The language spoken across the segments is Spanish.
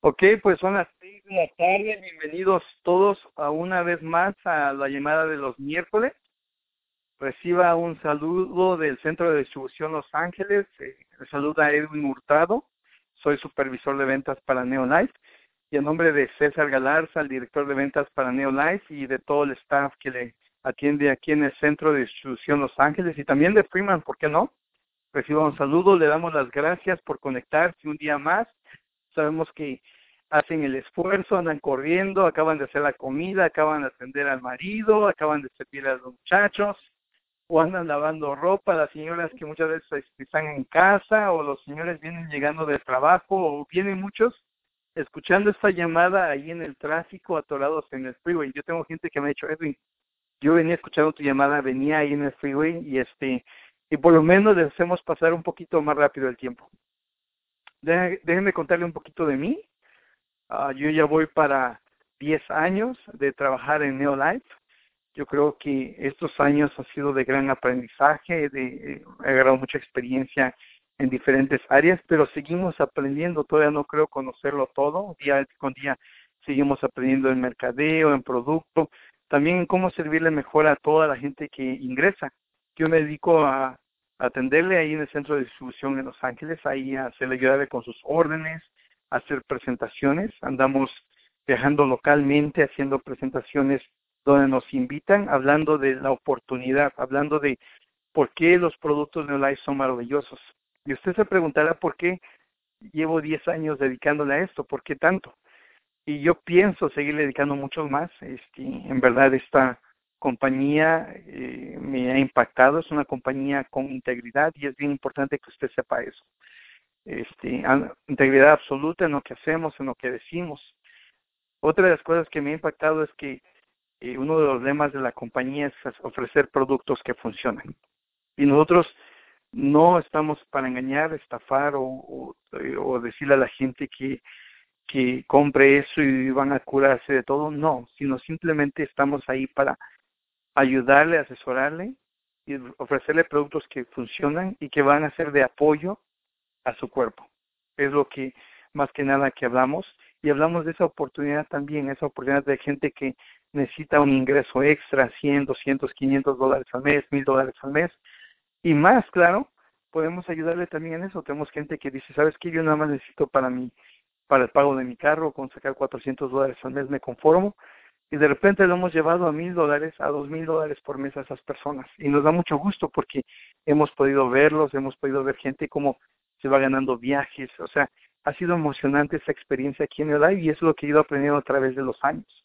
Ok, pues son las seis de la tarde. Bienvenidos todos a una vez más a la llamada de los miércoles. Reciba un saludo del Centro de Distribución Los Ángeles. Eh, saluda Edwin Hurtado. Soy supervisor de ventas para Neolife. Y en nombre de César Galarza, el director de ventas para Neolife y de todo el staff que le atiende aquí en el Centro de Distribución Los Ángeles y también de Freeman, ¿por qué no? Reciba un saludo, le damos las gracias por conectarse un día más sabemos que hacen el esfuerzo, andan corriendo, acaban de hacer la comida, acaban de atender al marido, acaban de servir a los muchachos, o andan lavando ropa, las señoras que muchas veces están en casa, o los señores vienen llegando del trabajo, o vienen muchos escuchando esta llamada ahí en el tráfico, atorados en el freeway. Yo tengo gente que me ha dicho, Edwin, yo venía escuchando tu llamada, venía ahí en el freeway y este, y por lo menos les hacemos pasar un poquito más rápido el tiempo déjenme contarle un poquito de mí. Uh, yo ya voy para 10 años de trabajar en Neolife. Yo creo que estos años han sido de gran aprendizaje, de, eh, he agarrado mucha experiencia en diferentes áreas, pero seguimos aprendiendo, todavía no creo conocerlo todo, día con día seguimos aprendiendo en mercadeo, en producto, también en cómo servirle mejor a toda la gente que ingresa. Yo me dedico a atenderle ahí en el centro de distribución en Los Ángeles, ahí a hacerle ayudarle con sus órdenes, hacer presentaciones. Andamos viajando localmente, haciendo presentaciones donde nos invitan, hablando de la oportunidad, hablando de por qué los productos de Neolife son maravillosos. Y usted se preguntará por qué llevo 10 años dedicándole a esto, por qué tanto. Y yo pienso seguir dedicando mucho más. Este, en verdad esta compañía eh, me ha impactado, es una compañía con integridad y es bien importante que usted sepa eso. Este, integridad absoluta en lo que hacemos, en lo que decimos. Otra de las cosas que me ha impactado es que eh, uno de los lemas de la compañía es ofrecer productos que funcionan. Y nosotros no estamos para engañar, estafar o, o, o decirle a la gente que, que compre eso y van a curarse de todo, no, sino simplemente estamos ahí para ayudarle, asesorarle y ofrecerle productos que funcionan y que van a ser de apoyo a su cuerpo. Es lo que más que nada que hablamos y hablamos de esa oportunidad también, esa oportunidad de gente que necesita un ingreso extra, 100, 200, 500 dólares al mes, 1000 dólares al mes y más, claro, podemos ayudarle también en eso. Tenemos gente que dice, ¿sabes qué? Yo nada más necesito para mi para el pago de mi carro, con sacar 400 dólares al mes me conformo y de repente lo hemos llevado a mil dólares, a dos mil dólares por mes a esas personas. Y nos da mucho gusto porque hemos podido verlos, hemos podido ver gente cómo se va ganando viajes, o sea, ha sido emocionante esa experiencia aquí en Neolive y es lo que he ido aprendiendo a través de los años.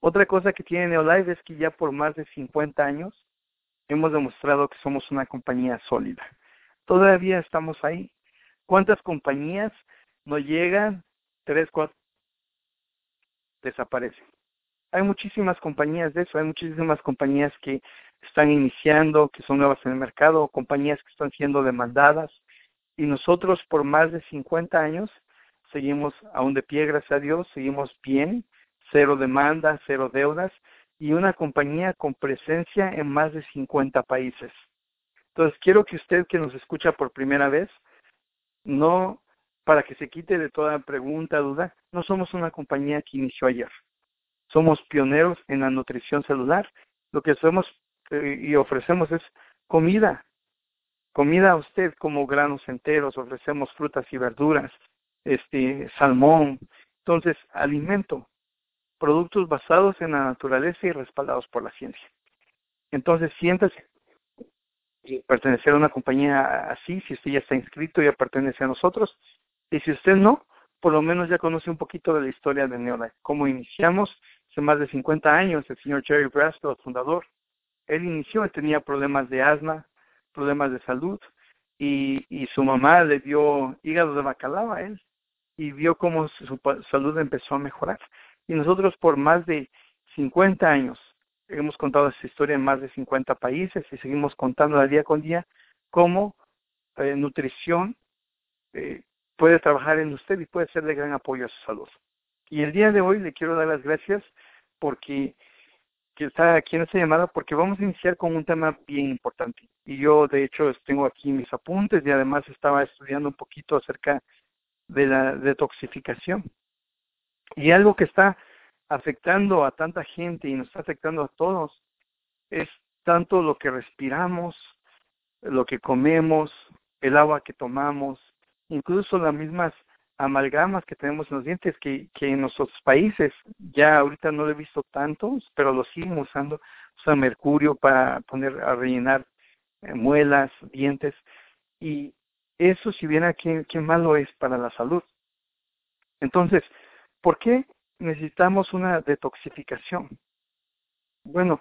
Otra cosa que tiene Neolive es que ya por más de 50 años hemos demostrado que somos una compañía sólida. Todavía estamos ahí. ¿Cuántas compañías no llegan? Tres, cuatro, desaparecen hay muchísimas compañías de eso, hay muchísimas compañías que están iniciando, que son nuevas en el mercado, compañías que están siendo demandadas y nosotros por más de 50 años seguimos aún de pie, gracias a Dios, seguimos bien, cero demanda, cero deudas y una compañía con presencia en más de 50 países. Entonces quiero que usted que nos escucha por primera vez, no para que se quite de toda pregunta, duda, no somos una compañía que inició ayer somos pioneros en la nutrición celular. Lo que hacemos eh, y ofrecemos es comida. Comida a usted como granos enteros, ofrecemos frutas y verduras, este salmón. Entonces, alimento, productos basados en la naturaleza y respaldados por la ciencia. Entonces, siéntase pertenecer a una compañía así, si usted ya está inscrito, ya pertenece a nosotros, y si usted no, por lo menos ya conoce un poquito de la historia de Neolife, cómo iniciamos hace más de 50 años, el señor Jerry Brasco, el fundador, él inició, él tenía problemas de asma, problemas de salud, y, y su mamá le dio hígado de bacalao a él, y vio cómo su salud empezó a mejorar. Y nosotros por más de 50 años hemos contado esta historia en más de 50 países y seguimos contando día con día cómo eh, nutrición eh, puede trabajar en usted y puede ser de gran apoyo a su salud. Y el día de hoy le quiero dar las gracias porque que está aquí en esta llamada porque vamos a iniciar con un tema bien importante. Y yo, de hecho, tengo aquí mis apuntes y además estaba estudiando un poquito acerca de la detoxificación. Y algo que está afectando a tanta gente y nos está afectando a todos es tanto lo que respiramos, lo que comemos, el agua que tomamos, incluso las mismas amalgamas que tenemos en los dientes que, que en nuestros países ya ahorita no lo he visto tantos, pero lo siguen usando, usan mercurio para poner a rellenar eh, muelas, dientes y eso si bien aquí qué malo es para la salud. Entonces, ¿por qué necesitamos una detoxificación? Bueno,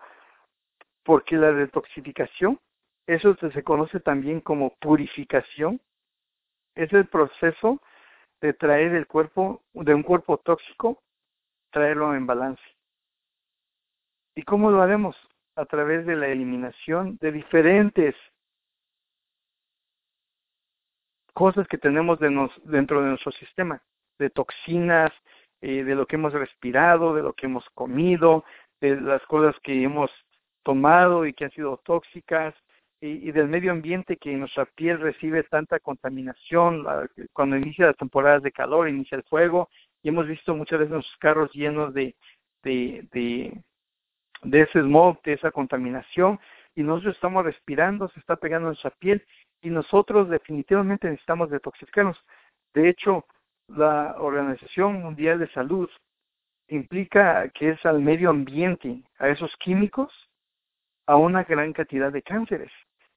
porque la detoxificación, eso se conoce también como purificación, es el proceso de traer el cuerpo, de un cuerpo tóxico, traerlo en balance. ¿Y cómo lo haremos? A través de la eliminación de diferentes cosas que tenemos dentro de nuestro sistema, de toxinas, eh, de lo que hemos respirado, de lo que hemos comido, de las cosas que hemos tomado y que han sido tóxicas, y, del medio ambiente que nuestra piel recibe tanta contaminación cuando inicia las temporadas de calor, inicia el fuego, y hemos visto muchas veces nuestros carros llenos de, de, de, ese smog, de esa contaminación, y nosotros estamos respirando, se está pegando nuestra piel, y nosotros definitivamente necesitamos detoxificarnos. De hecho, la Organización Mundial de Salud implica que es al medio ambiente, a esos químicos, a una gran cantidad de cánceres.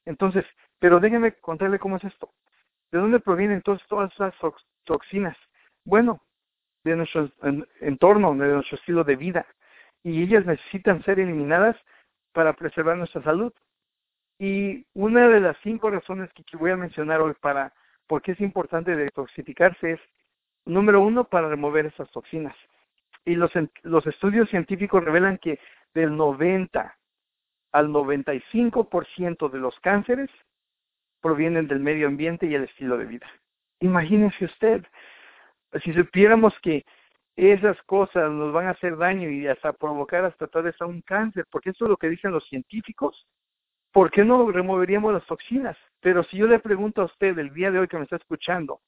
Entonces, pero déjenme contarle cómo es esto. ¿De dónde provienen todas, todas esas toxinas? Bueno, de nuestro entorno, de nuestro estilo de vida. Y ellas necesitan ser eliminadas para preservar nuestra salud. Y una de las cinco razones que voy a mencionar hoy para por qué es importante detoxificarse es, número uno, para remover esas toxinas. Y los, los estudios científicos revelan que del 90 al 95% de los cánceres provienen del medio ambiente y el estilo de vida. Imagínese usted, si supiéramos que esas cosas nos van a hacer daño y hasta provocar hasta tal vez a un cáncer, porque eso es lo que dicen los científicos, ¿por qué no removeríamos las toxinas? Pero si yo le pregunto a usted el día de hoy que me está escuchando,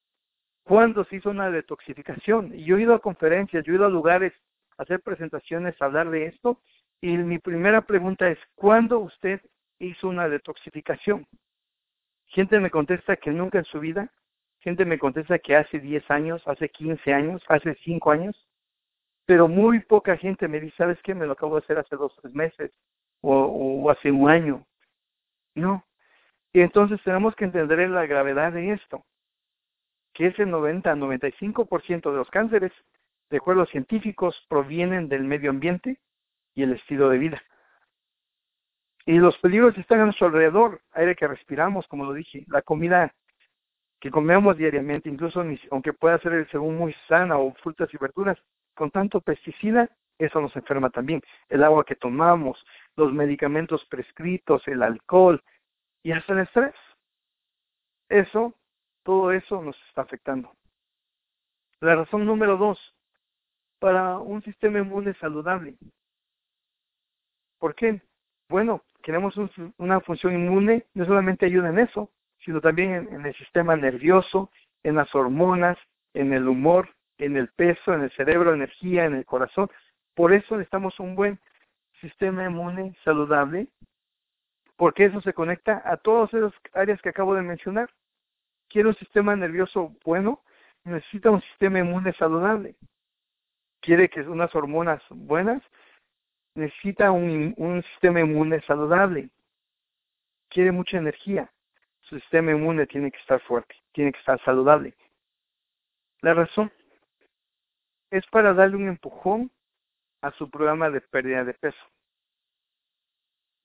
¿cuándo se hizo una detoxificación? Y yo he ido a conferencias, yo he ido a lugares a hacer presentaciones, a hablar de esto, y mi primera pregunta es, ¿cuándo usted hizo una detoxificación? Gente me contesta que nunca en su vida. Gente me contesta que hace 10 años, hace 15 años, hace 5 años. Pero muy poca gente me dice, ¿sabes qué? Me lo acabo de hacer hace dos, tres meses o, o hace un año. No. Y entonces tenemos que entender la gravedad de esto. Que ese 90-95% de los cánceres, de acuerdo a científicos, provienen del medio ambiente y el estilo de vida. Y los peligros están a nuestro alrededor, aire que respiramos, como lo dije, la comida que comemos diariamente, incluso aunque pueda ser según muy sana o frutas y verduras, con tanto pesticida, eso nos enferma también. El agua que tomamos, los medicamentos prescritos, el alcohol y hasta el estrés. Eso, todo eso nos está afectando. La razón número dos, para un sistema inmune saludable, ¿Por qué? Bueno, queremos una función inmune, no solamente ayuda en eso, sino también en, el sistema nervioso, en las hormonas, en el humor, en el peso, en el cerebro, energía, en el corazón. Por eso necesitamos un buen sistema inmune saludable, porque eso se conecta a todas esas áreas que acabo de mencionar. Quiero un sistema nervioso bueno, necesita un sistema inmune saludable. Quiere que unas hormonas buenas, necesita un, un sistema inmune saludable. Quiere mucha energía. Su sistema inmune tiene que estar fuerte, tiene que estar saludable. La razón es para darle un empujón a su programa de pérdida de peso.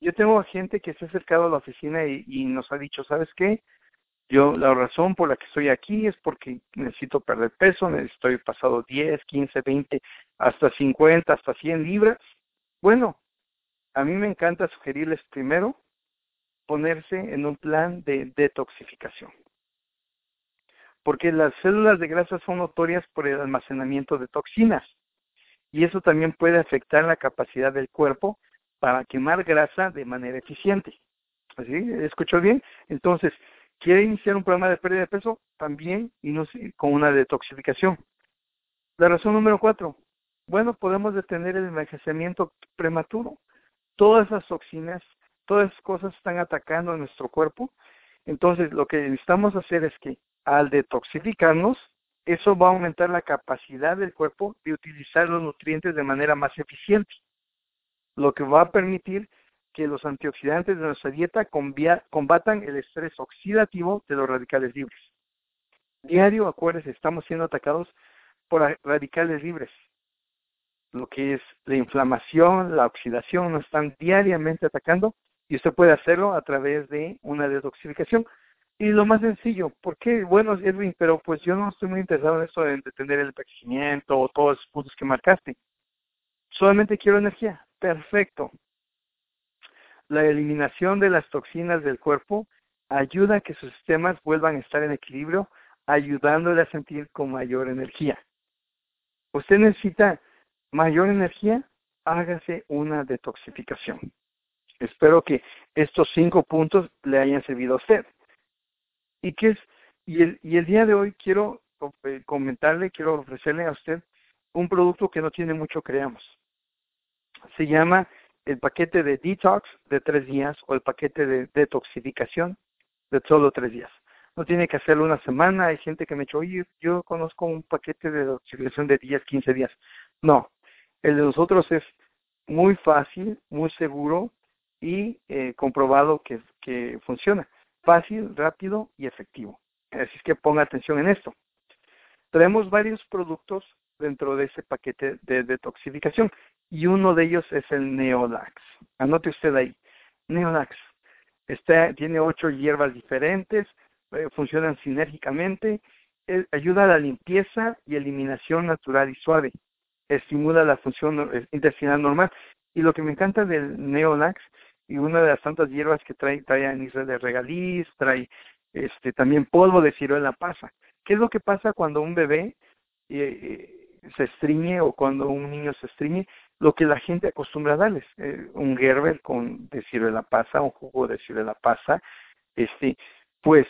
Yo tengo gente que se ha acercado a la oficina y, nos ha dicho, ¿sabes qué? Yo, la razón por la que estoy aquí es porque necesito perder peso, estoy pasado 10, 15, 20, hasta 50, hasta 100 libras bueno, a mí me encanta sugerirles primero ponerse en un plan de detoxificación. Porque las células de grasa son notorias por el almacenamiento de toxinas. y eso también puede afectar la capacidad del cuerpo para quemar grasa de manera eficiente. ¿Así? ¿Escuchó bien? Entonces, ¿quiere iniciar un programa de pérdida de peso? También y no, con una detoxificación. La razón número cuatro. Bueno, podemos detener el envejecimiento prematuro. Todas las toxinas, todas esas cosas están atacando a nuestro cuerpo. Entonces, lo que necesitamos hacer es que al detoxificarnos, eso va a aumentar la capacidad del cuerpo de utilizar los nutrientes de manera más eficiente, lo que va a permitir que los antioxidantes de nuestra dieta combatan el estrés oxidativo de los radicales libres. Diario, acuérdense, estamos siendo atacados por radicales libres. Lo que es la inflamación, la oxidación, nos están diariamente atacando y usted puede hacerlo a través de una detoxificación. Y lo más sencillo, ¿por qué? Bueno, Edwin, pero pues yo no estoy muy interesado en esto de detener el envejecimiento o todos los puntos que marcaste. Solamente quiero energía. Perfecto. La eliminación de las toxinas del cuerpo ayuda a que sus sistemas vuelvan a estar en equilibrio, ayudándole a sentir con mayor energía. Usted necesita mayor energía, hágase una detoxificación. Espero que estos cinco puntos le hayan servido a usted. ¿Y qué es? Y el, y el día de hoy quiero eh, comentarle, quiero ofrecerle a usted un producto que no tiene mucho, creamos. Se llama el paquete de detox de tres días o el paquete de detoxificación de solo tres días. No tiene que hacerlo una semana. Hay gente que me ha dicho, oye, yo conozco un paquete de detoxificación de 10, 15 días. No, el de nosotros es muy fácil, muy seguro y eh, comprobado que, que funciona fácil, rápido y efectivo. Así es que ponga atención en esto. Tenemos varios productos dentro de ese paquete de detoxificación y uno de ellos es el Neolax. Anote usted ahí. Neolax. Este, tiene ocho hierbas diferentes, eh, funcionan sinérgicamente, eh, ayuda a la limpieza y eliminación natural y suave, estimula la función eh, intestinal normal. Y lo que me encanta del Neolax y una de las tantas hierbas que trae, trae anís de regaliz, trae este también polvo de ciruela pasa. ¿Qué es lo que pasa cuando un bebé se estriñe o cuando un niño se estriñe? Lo que la gente acostumbra a darles, eh, un Gerber con de ciruela pasa, un jugo de ciruela pasa, este, pues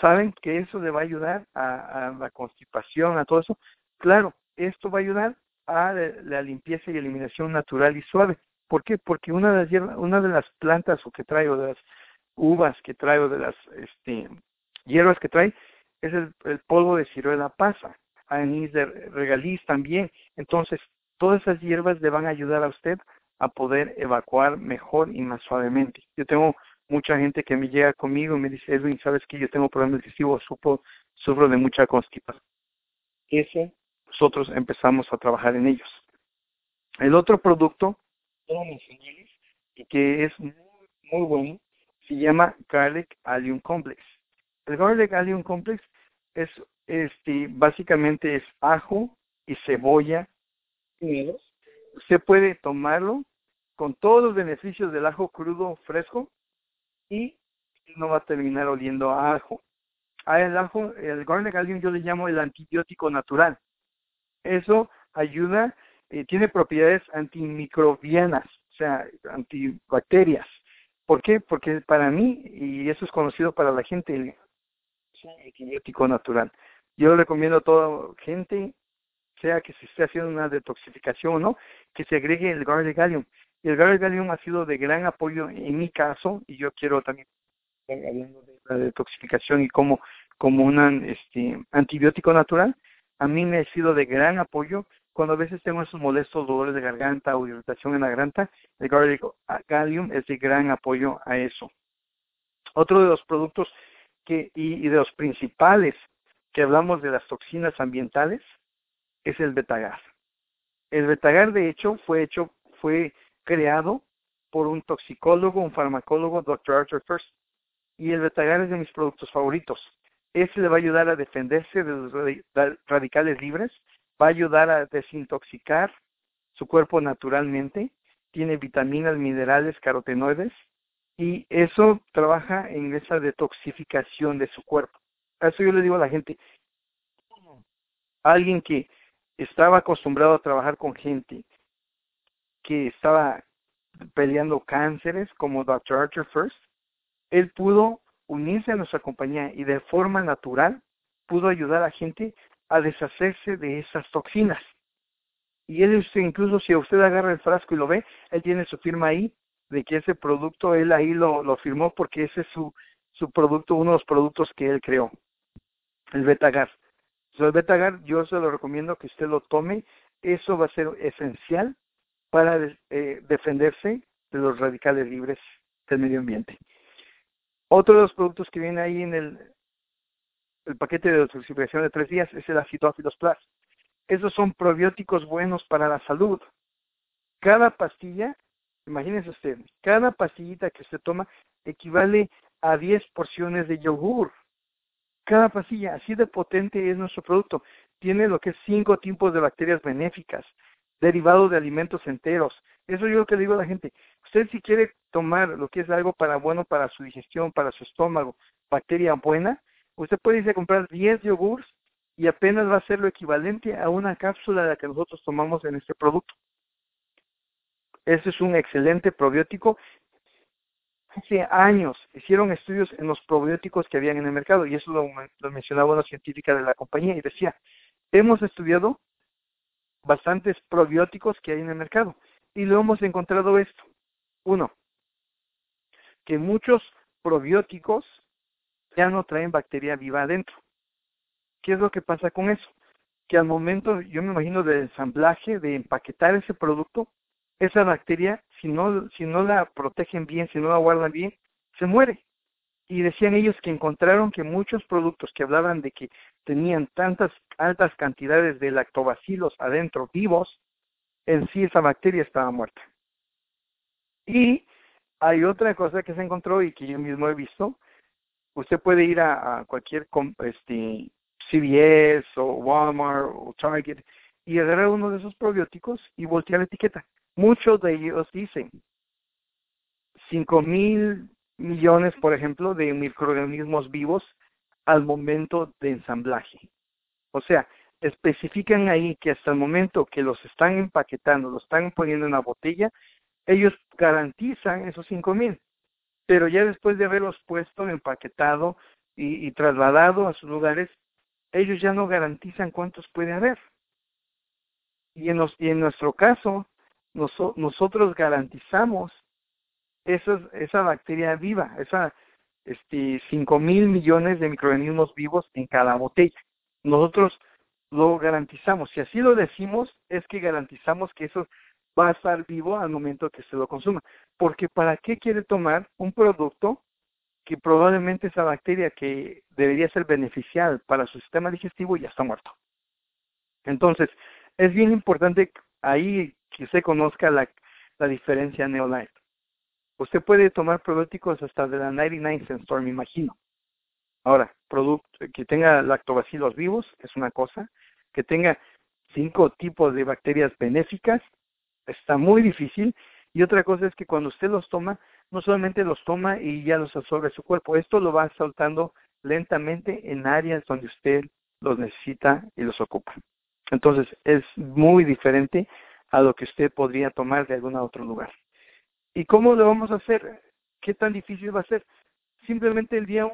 saben que eso le va a ayudar a, la constipación, a todo eso. Claro, esto va a ayudar a la limpieza y eliminación natural y suave. ¿Por qué? Porque una de las, hierbas, una de las plantas o que trae, o de las uvas que trae, o de las este, hierbas que trae, es el, polvo de ciruela pasa, anís de regaliz también. Entonces, todas esas hierbas le van a ayudar a usted a poder evacuar mejor y más suavemente. Yo tengo mucha gente que me llega conmigo y me dice, Edwin, ¿sabes que yo tengo problemas digestivos? Sufro, sufro de mucha constipación. Ese, nosotros empezamos a trabajar en ellos. El otro producto que es muy, muy bueno, se llama Garlic Allium Complex. El Garlic Allium Complex es este básicamente es ajo y cebolla Usted puede tomarlo con todos los beneficios del ajo crudo fresco y no va a terminar oliendo a ajo. A el ajo, el garlic allium yo le llamo el antibiótico natural. Eso ayuda eh, tiene propiedades antimicrobianas, o sea, antibacterias. ¿Por qué? Porque para mí, y eso es conocido para la gente, el antibiótico natural. Yo recomiendo a toda gente, sea que se esté haciendo una detoxificación o no, que se agregue el garlic gallium. Y el garlic gallium ha sido de gran apoyo en mi caso, y yo quiero también hablando de la detoxificación y como, como un este, antibiótico natural, a mí me ha sido de gran apoyo cuando a veces tengo esos molestos dolores de garganta o irritación en la garganta, el Garlic Gallium es de gran apoyo a eso. Otro de los productos que, y, de los principales que hablamos de las toxinas ambientales es el Betagar. El Betagar, de hecho, fue hecho, fue creado por un toxicólogo, un farmacólogo, Dr. Arthur First, y el Betagar es de mis productos favoritos. Ese le va a ayudar a defenderse de los radicales libres va a ayudar a desintoxicar su cuerpo naturalmente, tiene vitaminas, minerales, carotenoides, y eso trabaja en esa detoxificación de su cuerpo. A eso yo le digo a la gente, alguien que estaba acostumbrado a trabajar con gente que estaba peleando cánceres como Dr. Archer First, él pudo unirse a nuestra compañía y de forma natural pudo ayudar a gente a deshacerse de esas toxinas. Y él incluso si usted agarra el frasco y lo ve, él tiene su firma ahí de que ese producto él ahí lo, lo firmó porque ese es su, su producto, uno de los productos que él creó, el Betagar. el Betagar yo se lo recomiendo que usted lo tome, eso va a ser esencial para eh, defenderse de los radicales libres del medio ambiente. Otro de los productos que viene ahí en el, paquete de detoxificación de tres días es el acidophilus plus. Esos son probióticos buenos para la salud. Cada pastilla, imagínense usted, cada pastillita que usted toma equivale a 10 porciones de yogur. Cada pastilla, así de potente es nuestro producto. Tiene lo que es cinco tipos de bacterias benéficas, derivados de alimentos enteros. Eso yo lo que le digo a la gente. Usted si quiere tomar lo que es algo para bueno para su digestión, para su estómago, bacteria buena, usted puede irse a comprar 10 yogures y apenas va a ser lo equivalente a una cápsula de la que nosotros tomamos en este producto. Ese es un excelente probiótico. Hace años hicieron estudios en los probióticos que habían en el mercado y eso lo, mencionaba una científica de la compañía y decía, hemos estudiado bastantes probióticos que hay en el mercado y lo hemos encontrado esto. Uno, que muchos probióticos ya no traen bacteria viva adentro. ¿Qué es lo que pasa con eso? Que al momento, yo me imagino, del ensamblaje, de empaquetar ese producto, esa bacteria, si no, si no la protegen bien, si no la guardan bien, se muere. Y decían ellos que encontraron que muchos productos que hablaban de que tenían tantas altas cantidades de lactobacilos adentro vivos, en sí esa bacteria estaba muerta. Y hay otra cosa que se encontró y que yo mismo he visto. Usted puede ir a, cualquier este, CVS o Walmart o Target y agarrar uno de esos probióticos y voltear la etiqueta. Muchos de ellos dicen 5 mil millones, por ejemplo, de microorganismos vivos al momento de ensamblaje. O sea, especifican ahí que hasta el momento que los están empaquetando, los están poniendo en la botella, ellos garantizan esos cinco mil. Pero ya después de haberlos puesto, empaquetado y, trasladado a sus lugares, ellos ya no garantizan cuántos puede haber. Y en nuestro caso, nosotros garantizamos esa bacteria viva, esa este, cinco mil millones de microorganismos vivos en cada botella. Nosotros lo garantizamos. Si así lo decimos, es que garantizamos que eso va a estar vivo al momento que se lo consuma. Porque ¿para qué quiere tomar un producto que probablemente esa bacteria que debería ser beneficial para su sistema digestivo ya está muerto? Entonces, es bien importante ahí que usted conozca la, la diferencia Neolife. Usted puede tomar probióticos hasta de la 99 Cent Store, me imagino. Ahora, producto, que tenga lactobacilos vivos es una cosa, que tenga cinco tipos de bacterias benéficas está muy difícil. Y otra cosa es que cuando usted los toma, no solamente los toma y ya los absorbe su cuerpo, esto lo va soltando lentamente en áreas donde usted los necesita y los ocupa. Entonces es muy diferente a lo que usted podría tomar de algún otro lugar. ¿Y cómo lo vamos a hacer? ¿Qué tan difícil va a ser? Simplemente el día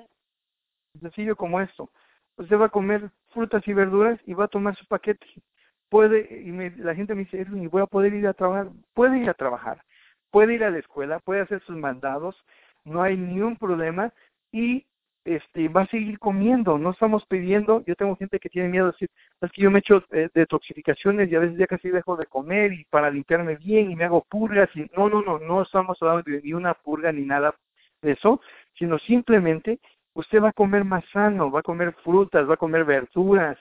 sencillo como esto. Usted va a comer frutas y verduras y va a tomar su paquete puede, y la gente me dice, voy a poder ir a trabajar, puede ir a trabajar, puede ir a la escuela, puede hacer sus mandados, no hay ni un problema y este va a seguir comiendo, no estamos pidiendo, yo tengo gente que tiene miedo de decir, es que yo me echo eh, detoxificaciones y a veces ya casi dejo de comer y para limpiarme bien y me hago purgas y no, no, no, no estamos hablando de ni una purga ni nada de eso, sino simplemente usted va a comer más sano, va a comer frutas, va a comer verduras,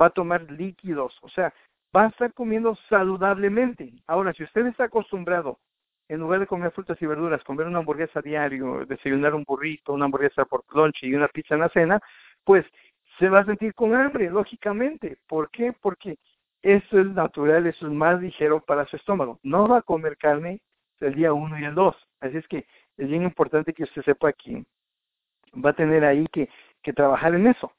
va a tomar líquidos, o sea, va a estar comiendo saludablemente. Ahora, si usted está acostumbrado, en lugar de comer frutas y verduras, comer una hamburguesa diario, desayunar un burrito, una hamburguesa por lunch y una pizza en la cena, pues se va a sentir con hambre, lógicamente. ¿Por qué? Porque eso es natural, eso es más ligero para su estómago. No va a comer carne el día uno y el dos. Así es que es bien importante que usted sepa que va a tener ahí que, que trabajar en eso.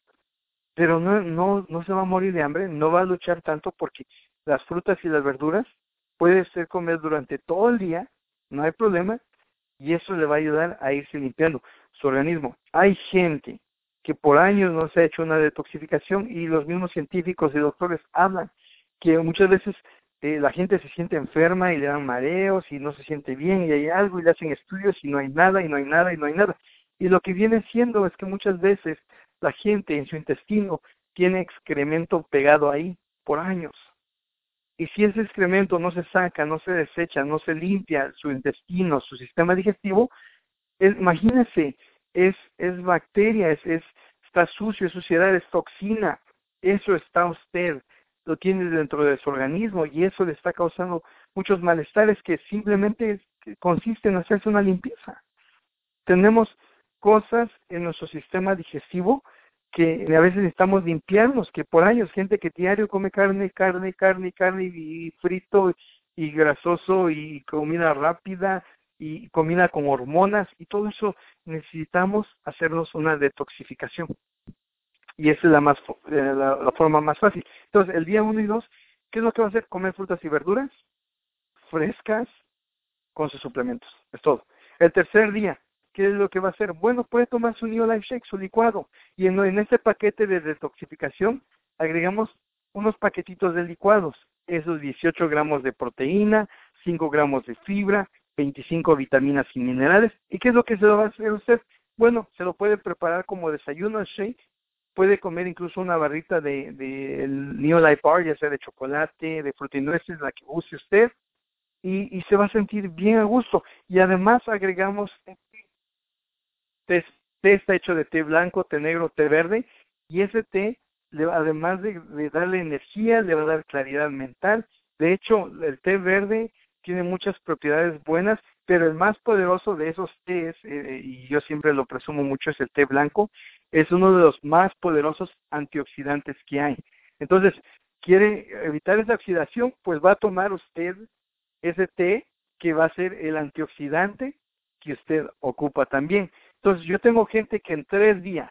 pero no, no, no se va a morir de hambre, no va a luchar tanto porque las frutas y las verduras puede ser comer durante todo el día, no hay problema, y eso le va a ayudar a irse limpiando su organismo. Hay gente que por años no se ha hecho una detoxificación y los mismos científicos y doctores hablan que muchas veces eh, la gente se siente enferma y le dan mareos y no se siente bien y hay algo y le hacen estudios y no hay nada y no hay nada y no hay nada. Y lo que viene siendo es que muchas veces la gente en su intestino tiene excremento pegado ahí por años. Y si ese excremento no se saca, no se desecha, no se limpia su intestino, su sistema digestivo, es, imagínese, es, es bacteria, es, es, está sucio, es suciedad, es toxina. Eso está usted, lo tiene dentro de su organismo y eso le está causando muchos malestares que simplemente consisten en hacerse una limpieza. Tenemos cosas en nuestro sistema digestivo que a veces necesitamos limpiarnos, que por años gente que diario come carne, carne, carne, carne y frito y grasoso y comida rápida y comida con hormonas y todo eso necesitamos hacernos una detoxificación. Y esa es la, más, eh, la, forma más fácil. Entonces, el día 1 y 2, ¿qué es lo que va a hacer? Comer frutas y verduras frescas con sus suplementos. Es todo. El tercer día, ¿qué es lo que va a hacer? Bueno, puede tomar su Neo Life Shake, su licuado, y en, en este paquete de detoxificación agregamos unos paquetitos de licuados, esos 18 gramos de proteína, 5 gramos de fibra, 25 vitaminas y minerales. ¿Y qué es lo que se lo va a hacer usted? Bueno, se lo puede preparar como desayuno al shake, puede comer incluso una barrita de, de el Neo Life Bar, ya sea de chocolate, de fruta y nueces, la que use usted, y, y se va a sentir bien a gusto. Y además agregamos té, está hecho de té blanco, té negro, té verde, y ese té, además de, darle energía, le va a dar claridad mental. De hecho, el té verde tiene muchas propiedades buenas, pero el más poderoso de esos tés, eh, y yo siempre lo presumo mucho, es el té blanco, es uno de los más poderosos antioxidantes que hay. Entonces, quiere evitar esa oxidación, pues va a tomar usted ese té que va a ser el antioxidante que usted ocupa también. Entonces, yo tengo gente que en tres días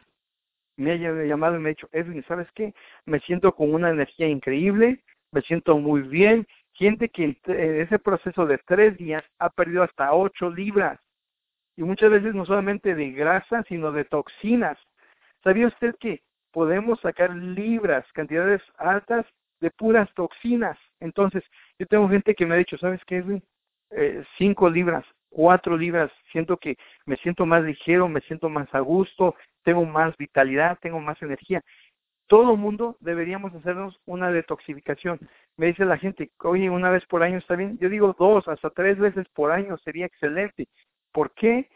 me ha llamado y me ha dicho, Edwin, ¿sabes qué? Me siento con una energía increíble, me siento muy bien. Gente que en ese proceso de tres días ha perdido hasta ocho libras. Y muchas veces no solamente de grasa, sino de toxinas. ¿Sabía usted que podemos sacar libras, cantidades altas de puras toxinas? Entonces, yo tengo gente que me ha dicho, ¿sabes qué, Edwin? Eh, cinco libras, cuatro libras, siento que me siento más ligero, me siento más a gusto, tengo más vitalidad, tengo más energía. Todo mundo deberíamos hacernos una detoxificación. Me dice la gente, oye, una vez por año está bien. Yo digo dos, hasta tres veces por año sería excelente. ¿Por qué?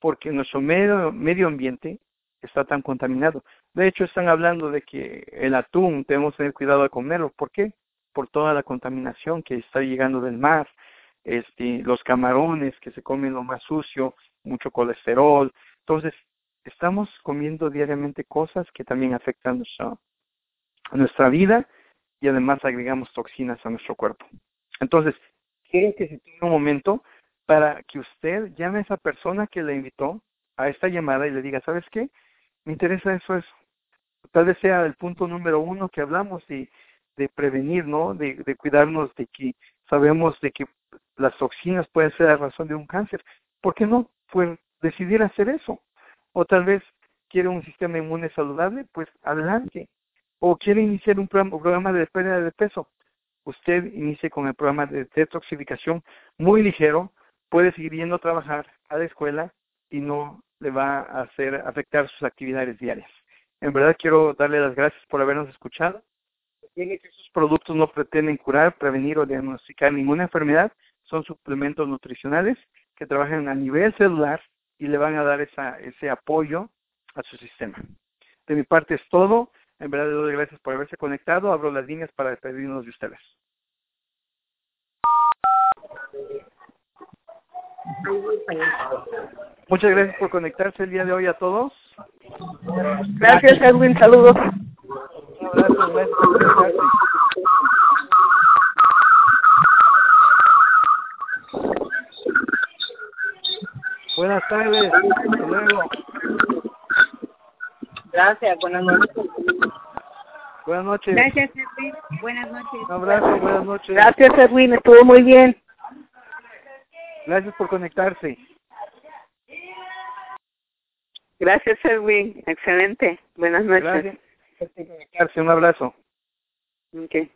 Porque nuestro medio, medio ambiente está tan contaminado. De hecho, están hablando de que el atún tenemos que tener cuidado de comerlo. ¿Por qué? Por toda la contaminación que está llegando del mar, este, los camarones que se comen lo más sucio, mucho colesterol. Entonces, estamos comiendo diariamente cosas que también afectan nuestra, nuestra vida y además agregamos toxinas a nuestro cuerpo. Entonces, quiero que se tenga un momento para que usted llame a esa persona que le invitó a esta llamada y le diga, ¿sabes qué? Me interesa eso, eso. Tal vez sea el punto número uno que hablamos de, de prevenir, ¿no? De, de cuidarnos de que sabemos de que las toxinas pueden ser la razón de un cáncer. ¿Por qué no? Pues decidir hacer eso. O tal vez quiere un sistema inmune saludable, pues adelante. O quiere iniciar un programa de pérdida de peso. Usted inicie con el programa de detoxificación muy ligero, puede seguir yendo a trabajar a la escuela y no le va a hacer afectar sus actividades diarias. En verdad quiero darle las gracias por habernos escuchado. Tiene que productos no pretenden curar, prevenir o diagnosticar ninguna enfermedad, son suplementos nutricionales que trabajan a nivel celular y le van a dar esa, ese apoyo a su sistema. De mi parte es todo. En verdad le doy gracias por haberse conectado. Abro las líneas para despedirnos de ustedes. Muchas gracias por conectarse el día de hoy a todos. Gracias, Edwin. Saludos. Un abrazo, gracias por Buenas tardes. Hasta luego. Gracias. Buenas noches. Buenas noches. Gracias, Edwin. Buenas noches. Un abrazo, buenas noches. Gracias, Edwin. Estuvo muy bien. Gracias por conectarse. Gracias, Edwin. Excelente. Buenas noches. Gracias por conectarse. Un abrazo. Ok.